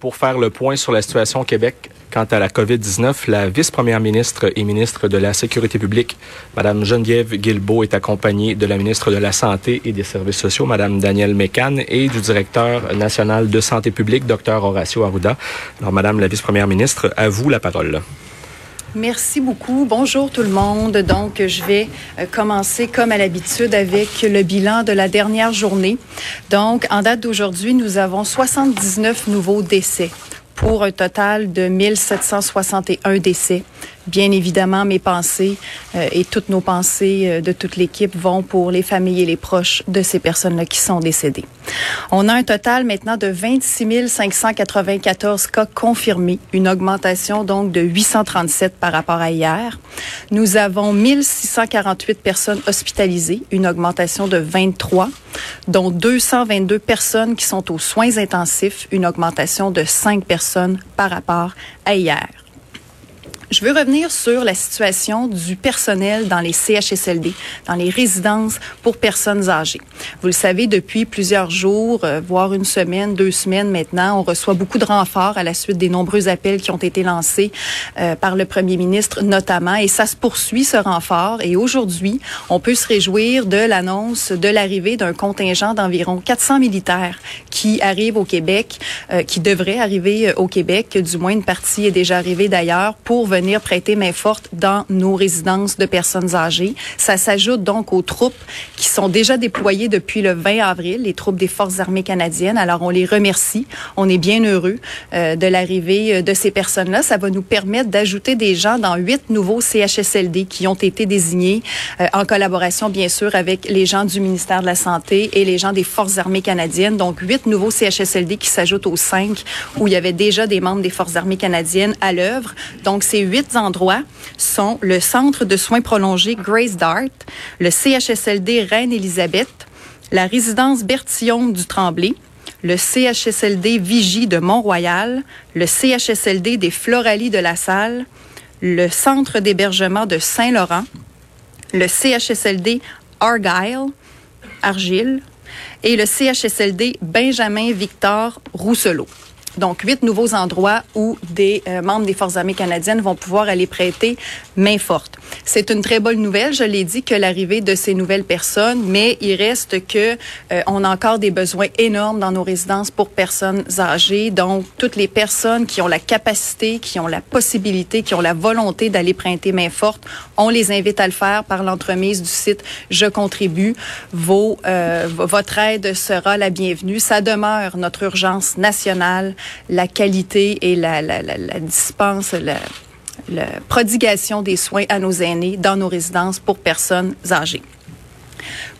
Pour faire le point sur la situation au Québec quant à la COVID-19, la vice-première ministre et ministre de la Sécurité publique, Mme Geneviève Guilbeault, est accompagnée de la ministre de la Santé et des Services sociaux, Mme Danielle Mécan, et du directeur national de santé publique, Dr Horacio Arruda. Alors, Madame la vice-première ministre, à vous la parole. Merci beaucoup. Bonjour tout le monde. Donc, je vais euh, commencer comme à l'habitude avec le bilan de la dernière journée. Donc, en date d'aujourd'hui, nous avons 79 nouveaux décès pour un total de 1761 décès. Bien évidemment, mes pensées euh, et toutes nos pensées euh, de toute l'équipe vont pour les familles et les proches de ces personnes-là qui sont décédées. On a un total maintenant de 26 594 cas confirmés, une augmentation donc de 837 par rapport à hier. Nous avons 1648 personnes hospitalisées, une augmentation de 23, dont 222 personnes qui sont aux soins intensifs, une augmentation de 5 personnes par rapport à hier. Je veux revenir sur la situation du personnel dans les CHSLD, dans les résidences pour personnes âgées. Vous le savez, depuis plusieurs jours, euh, voire une semaine, deux semaines maintenant, on reçoit beaucoup de renforts à la suite des nombreux appels qui ont été lancés euh, par le premier ministre notamment. Et ça se poursuit, ce renfort. Et aujourd'hui, on peut se réjouir de l'annonce de l'arrivée d'un contingent d'environ 400 militaires qui arrivent au Québec, euh, qui devraient arriver au Québec. Du moins, une partie est déjà arrivée d'ailleurs pour venir venir prêter main forte dans nos résidences de personnes âgées. Ça s'ajoute donc aux troupes qui sont déjà déployées depuis le 20 avril, les troupes des Forces armées canadiennes. Alors, on les remercie. On est bien heureux euh, de l'arrivée euh, de ces personnes-là. Ça va nous permettre d'ajouter des gens dans huit nouveaux CHSLD qui ont été désignés euh, en collaboration, bien sûr, avec les gens du ministère de la Santé et les gens des Forces armées canadiennes. Donc, huit nouveaux CHSLD qui s'ajoutent aux cinq où il y avait déjà des membres des Forces armées canadiennes à l'œuvre. Donc, c'est huit endroits sont le Centre de soins prolongés Grace Dart, le CHSLD Reine-Élisabeth, la résidence Bertillon du Tremblay, le CHSLD Vigie de Mont-Royal, le CHSLD des Floralies de la Salle, le Centre d'hébergement de Saint-Laurent, le CHSLD Argyle, Argile, et le CHSLD Benjamin Victor Rousselot. Donc, huit nouveaux endroits où des euh, membres des Forces armées canadiennes vont pouvoir aller prêter main forte. C'est une très bonne nouvelle, je l'ai dit, que l'arrivée de ces nouvelles personnes, mais il reste que euh, on a encore des besoins énormes dans nos résidences pour personnes âgées. Donc, toutes les personnes qui ont la capacité, qui ont la possibilité, qui ont la volonté d'aller prêter main forte, on les invite à le faire par l'entremise du site Je contribue. Vos, euh, votre aide sera la bienvenue. Ça demeure notre urgence nationale la qualité et la, dispense, la prodigation des soins à nos aînés dans nos résidences pour personnes âgées.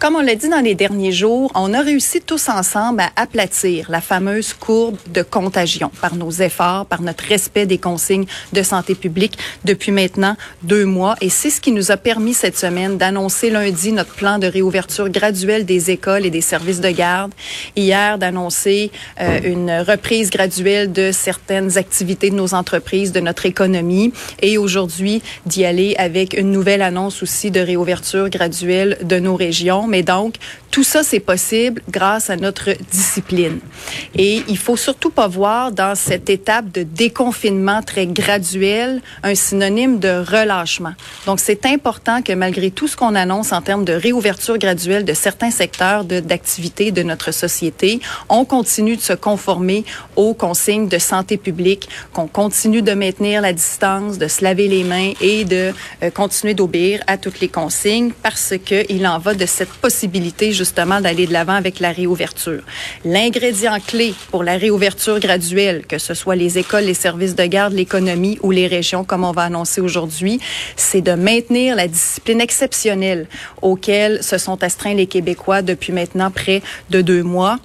Comme on l'a dit dans les derniers jours, on a réussi tous ensemble à aplatir la fameuse courbe de contagion par nos efforts, par notre respect des consignes de santé publique depuis maintenant deux mois. Et c'est ce qui nous a permis cette semaine d'annoncer lundi notre plan de réouverture graduelle des écoles et des services de garde. Hier, d'annoncer euh, une reprise graduelle de certaines activités de nos entreprises, de notre économie. Et aujourd'hui, d'y aller avec une nouvelle annonce aussi de réouverture graduelle de nos régions mais donc, tout ça, c'est possible grâce à notre discipline. Et il faut surtout pas voir dans cette étape de déconfinement très graduel un synonyme de relâchement. Donc, c'est important que malgré tout ce qu'on annonce en termes de réouverture graduelle de certains secteurs d'activité de, notre société, on continue de se conformer aux consignes de santé publique, qu'on continue de maintenir la distance, de se laver les mains et de euh, continuer d'obéir à toutes les consignes parce que il en va de cette possibilité justement d'aller de l'avant avec la réouverture. L'ingrédient clé pour la réouverture graduelle, que ce soit les écoles, les services de garde, l'économie ou les régions, comme on va annoncer aujourd'hui, c'est de maintenir la discipline exceptionnelle auquel se sont astreints les Québécois depuis maintenant près de deux mois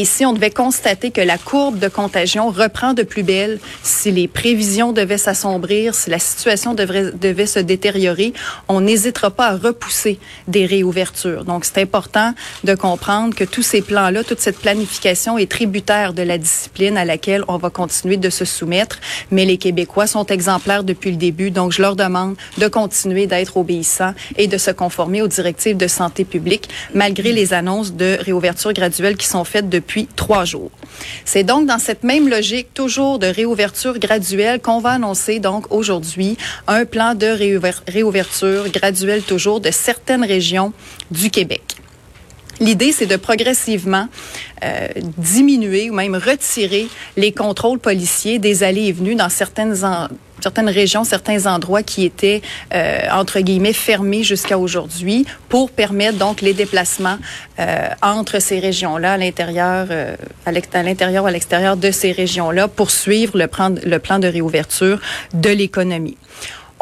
Et si on devait constater que la courbe de contagion reprend de plus belle, si les prévisions devaient s'assombrir, si la situation devait se détériorer, on n'hésitera pas à repousser des réouvertures. Donc, c'est important de comprendre que tous ces plans-là, toute cette planification est tributaire de la discipline à laquelle on va continuer de se soumettre. Mais les Québécois sont exemplaires depuis le début, donc je leur demande de continuer d'être obéissants et de se conformer aux directives de santé publique, malgré les annonces de réouverture graduelle qui sont faites trois jours. C'est donc dans cette même logique, toujours de réouverture graduelle, qu'on va annoncer donc aujourd'hui un plan de réouverture graduelle toujours de certaines régions du Québec. L'idée, c'est de progressivement euh, diminuer ou même retirer les contrôles policiers des allées et venues dans certaines certaines régions, certains endroits qui étaient euh, entre guillemets fermés jusqu'à aujourd'hui pour permettre donc les déplacements euh, entre ces régions-là à l'intérieur, euh, à à l'extérieur de ces régions-là pour suivre le plan de réouverture de l'économie.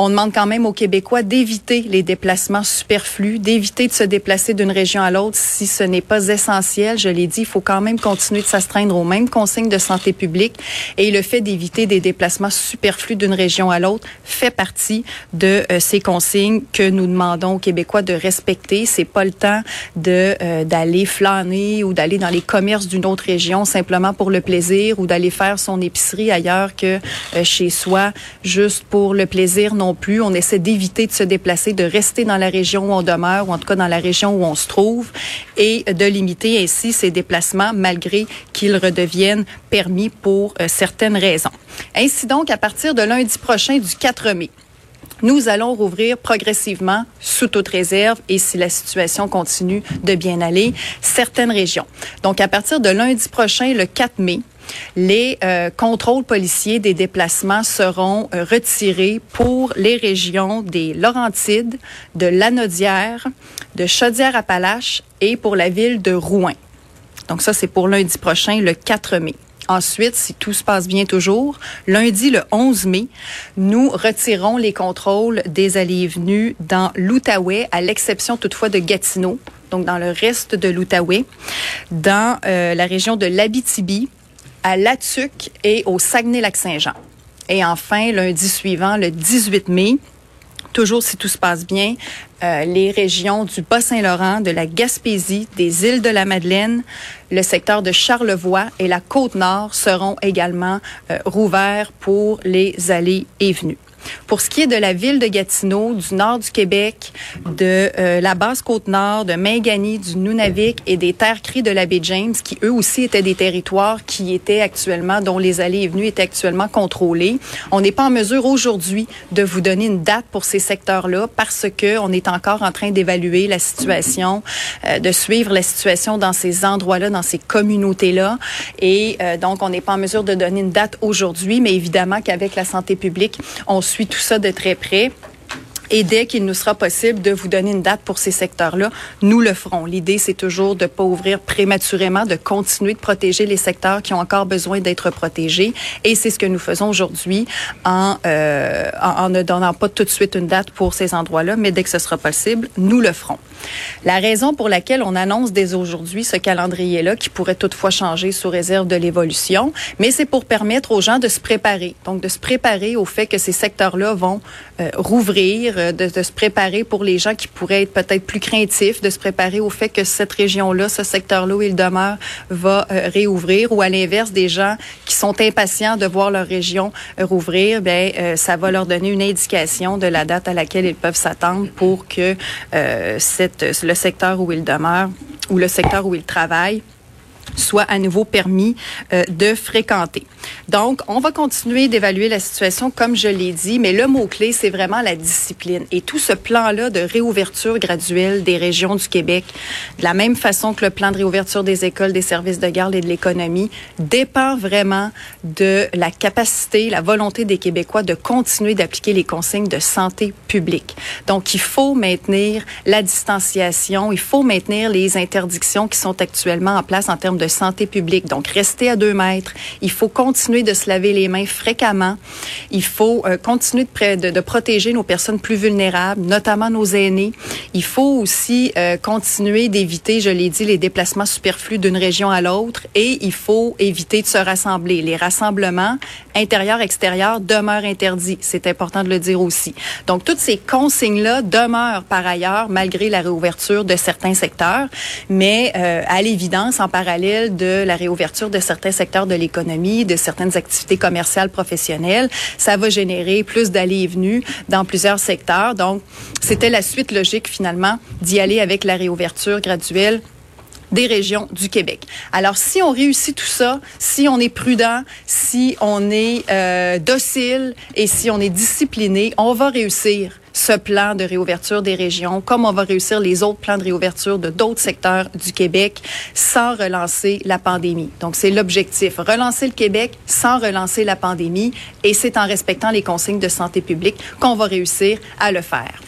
On demande quand même aux Québécois d'éviter les déplacements superflus, d'éviter de se déplacer d'une région à l'autre si ce n'est pas essentiel. Je l'ai dit, il faut quand même continuer de s'astreindre aux mêmes consignes de santé publique et le fait d'éviter des déplacements superflus d'une région à l'autre fait partie de euh, ces consignes que nous demandons aux Québécois de respecter. C'est pas le temps de euh, d'aller flâner ou d'aller dans les commerces d'une autre région simplement pour le plaisir ou d'aller faire son épicerie ailleurs que euh, chez soi juste pour le plaisir plus. On essaie d'éviter de se déplacer, de rester dans la région où on demeure, ou en tout cas dans la région où on se trouve, et de limiter ainsi ces déplacements malgré qu'ils redeviennent permis pour euh, certaines raisons. Ainsi donc, à partir de lundi prochain, du 4 mai, nous allons rouvrir progressivement, sous toute réserve, et si la situation continue de bien aller, certaines régions. Donc, à partir de lundi prochain, le 4 mai, les euh, contrôles policiers des déplacements seront euh, retirés pour les régions des Laurentides, de Lanaudière, de Chaudière-Appalaches et pour la ville de Rouen. Donc ça, c'est pour lundi prochain, le 4 mai. Ensuite, si tout se passe bien toujours, lundi le 11 mai, nous retirons les contrôles des allées et venues dans l'Outaouais, à l'exception toutefois de Gatineau, donc dans le reste de l'Outaouais, dans euh, la région de l'Abitibi, à Latuc et au Saguenay-Lac-Saint-Jean. Et enfin, lundi suivant, le 18 mai, toujours si tout se passe bien, euh, les régions du Bas-Saint-Laurent, de la Gaspésie, des îles de la Madeleine, le secteur de Charlevoix et la Côte-Nord seront également euh, rouverts pour les allées et venues. Pour ce qui est de la ville de Gatineau, du nord du Québec, de euh, la basse côte nord, de Mingani, du Nunavik et des terres cries de la baie James, qui eux aussi étaient des territoires qui étaient actuellement, dont les allées et venues étaient actuellement contrôlées. On n'est pas en mesure aujourd'hui de vous donner une date pour ces secteurs-là parce que on est encore en train d'évaluer la situation, euh, de suivre la situation dans ces endroits-là, dans ces communautés-là. Et euh, donc, on n'est pas en mesure de donner une date aujourd'hui, mais évidemment qu'avec la santé publique, on suit tout ça de très près. Et dès qu'il nous sera possible de vous donner une date pour ces secteurs-là, nous le ferons. L'idée, c'est toujours de ne pas ouvrir prématurément, de continuer de protéger les secteurs qui ont encore besoin d'être protégés. Et c'est ce que nous faisons aujourd'hui en, euh, en, ne donnant pas tout de suite une date pour ces endroits-là, mais dès que ce sera possible, nous le ferons. La raison pour laquelle on annonce dès aujourd'hui ce calendrier-là, qui pourrait toutefois changer sous réserve de l'évolution, mais c'est pour permettre aux gens de se préparer. Donc, de se préparer au fait que ces secteurs-là vont euh, rouvrir, euh, de, se préparer pour les gens qui pourraient être peut-être plus craintifs, de se préparer au fait que cette région-là, ce secteur-là où il demeure, va euh, réouvrir, ou à l'inverse, des gens qui sont impatients de voir leur région rouvrir, ben ça va leur donner une indication de la date à laquelle ils peuvent s'attendre pour que cette le secteur où il demeure ou le secteur où il travaille soit à nouveau permis euh, de fréquenter. Donc, on va continuer d'évaluer la situation comme je l'ai dit, mais le mot-clé, c'est vraiment la discipline. Et tout ce plan-là de réouverture graduelle des régions du Québec, de la même façon que le plan de réouverture des écoles, des services de garde et de l'économie, dépend vraiment de la capacité, la volonté des Québécois de continuer d'appliquer les consignes de santé publique. Donc, il faut maintenir la distanciation, il faut maintenir les interdictions qui sont actuellement en place en termes de santé publique. Donc, rester à deux mètres. Il faut continuer de se laver les mains fréquemment. Il faut euh, continuer de, protéger nos personnes plus vulnérables, notamment nos aînés. Il faut aussi euh, continuer d'éviter, je l'ai dit, les déplacements superflus d'une région à l'autre et il faut éviter de se rassembler. Les rassemblements intérieurs-extérieurs demeurent interdits. C'est important de le dire aussi. Donc, toutes ces consignes-là demeurent par ailleurs malgré la réouverture de certains secteurs, mais euh, à l'évidence, en parallèle de la réouverture de certains secteurs de l'économie, de certaines activités commerciales professionnelles, ça va générer plus d'allées et venues dans plusieurs secteurs. Donc, c'était la suite logique finalement d'y aller avec la réouverture graduelle des régions du Québec. Alors, si on réussit tout ça, si on est prudent, si on est euh, docile et si on est discipliné, on va réussir ce plan de réouverture des régions, comme on va réussir les autres plans de réouverture de d'autres secteurs du Québec sans relancer la pandémie. Donc, c'est l'objectif. Relancer le Québec sans relancer la pandémie et c'est en respectant les consignes de santé publique qu'on va réussir à le faire.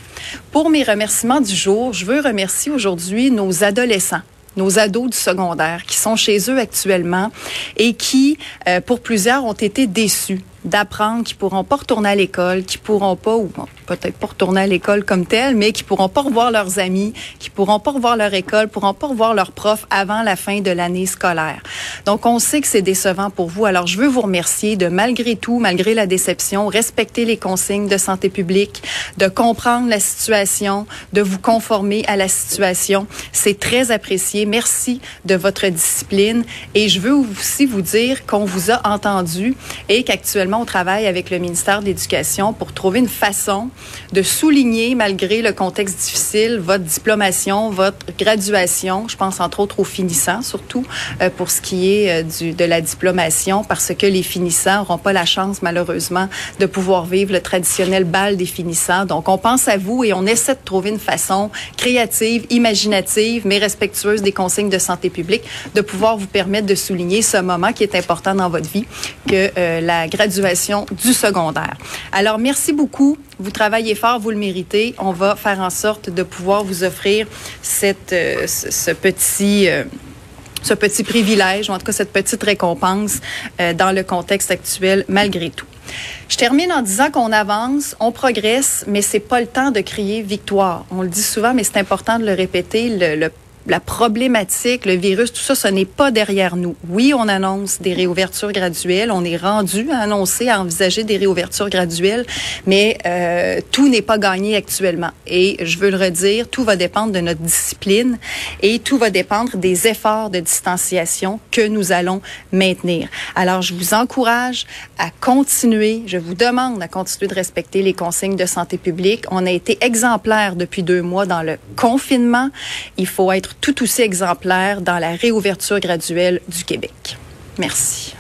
Pour mes remerciements du jour, je veux remercier aujourd'hui nos adolescents nos ados du secondaire qui sont chez eux actuellement et qui, euh, pour plusieurs, ont été déçus d'apprendre qu'ils pourront pas retourner à l'école, qu'ils pourront pas, ou peut-être pas retourner à l'école comme tel, mais qui pourront pas revoir leurs amis, qui pourront pas revoir leur école, pourront pas revoir leurs profs avant la fin de l'année scolaire. Donc, on sait que c'est décevant pour vous. Alors, je veux vous remercier de, malgré tout, malgré la déception, respecter les consignes de santé publique, de comprendre la situation, de vous conformer à la situation. C'est très apprécié. Merci de votre discipline. Et je veux aussi vous dire qu'on vous a entendu et qu'actuellement, on travaille avec le ministère de l'Éducation pour trouver une façon de souligner, malgré le contexte difficile, votre diplomation, votre graduation. Je pense entre autres aux finissants, surtout euh, pour ce qui est euh, de la diplomation, parce que les finissants n'auront pas la chance, malheureusement, de pouvoir vivre le traditionnel bal des finissants. Donc, on pense à vous et on essaie de trouver une façon créative, imaginative, mais respectueuse des consignes de santé publique, de pouvoir vous permettre de souligner ce moment qui est important dans votre vie, que euh, la graduation du secondaire. Alors, merci beaucoup. Vous travaillez fort, vous le méritez. On va faire en sorte de pouvoir vous offrir cette, euh, ce petit... Euh, ce petit privilège, ou en tout cas cette petite récompense euh, dans le contexte actuel, malgré tout. Je termine en disant qu'on avance, on progresse, mais c'est pas le temps de crier victoire. On le dit souvent, mais c'est important de le répéter. Le, la problématique, le virus, tout ça, ce n'est pas derrière nous. Oui, on annonce des réouvertures graduelles. On est rendu à annoncer, à envisager des réouvertures graduelles, mais euh, tout n'est pas gagné actuellement. Et je veux le redire, tout va dépendre de notre discipline et tout va dépendre des efforts de distanciation que nous allons maintenir. Alors, je vous encourage à continuer. Je vous demande à continuer de respecter les consignes de santé publique. On a été exemplaires depuis deux mois dans le confinement. Il faut être tout aussi exemplaire dans la réouverture graduelle du Québec. Merci.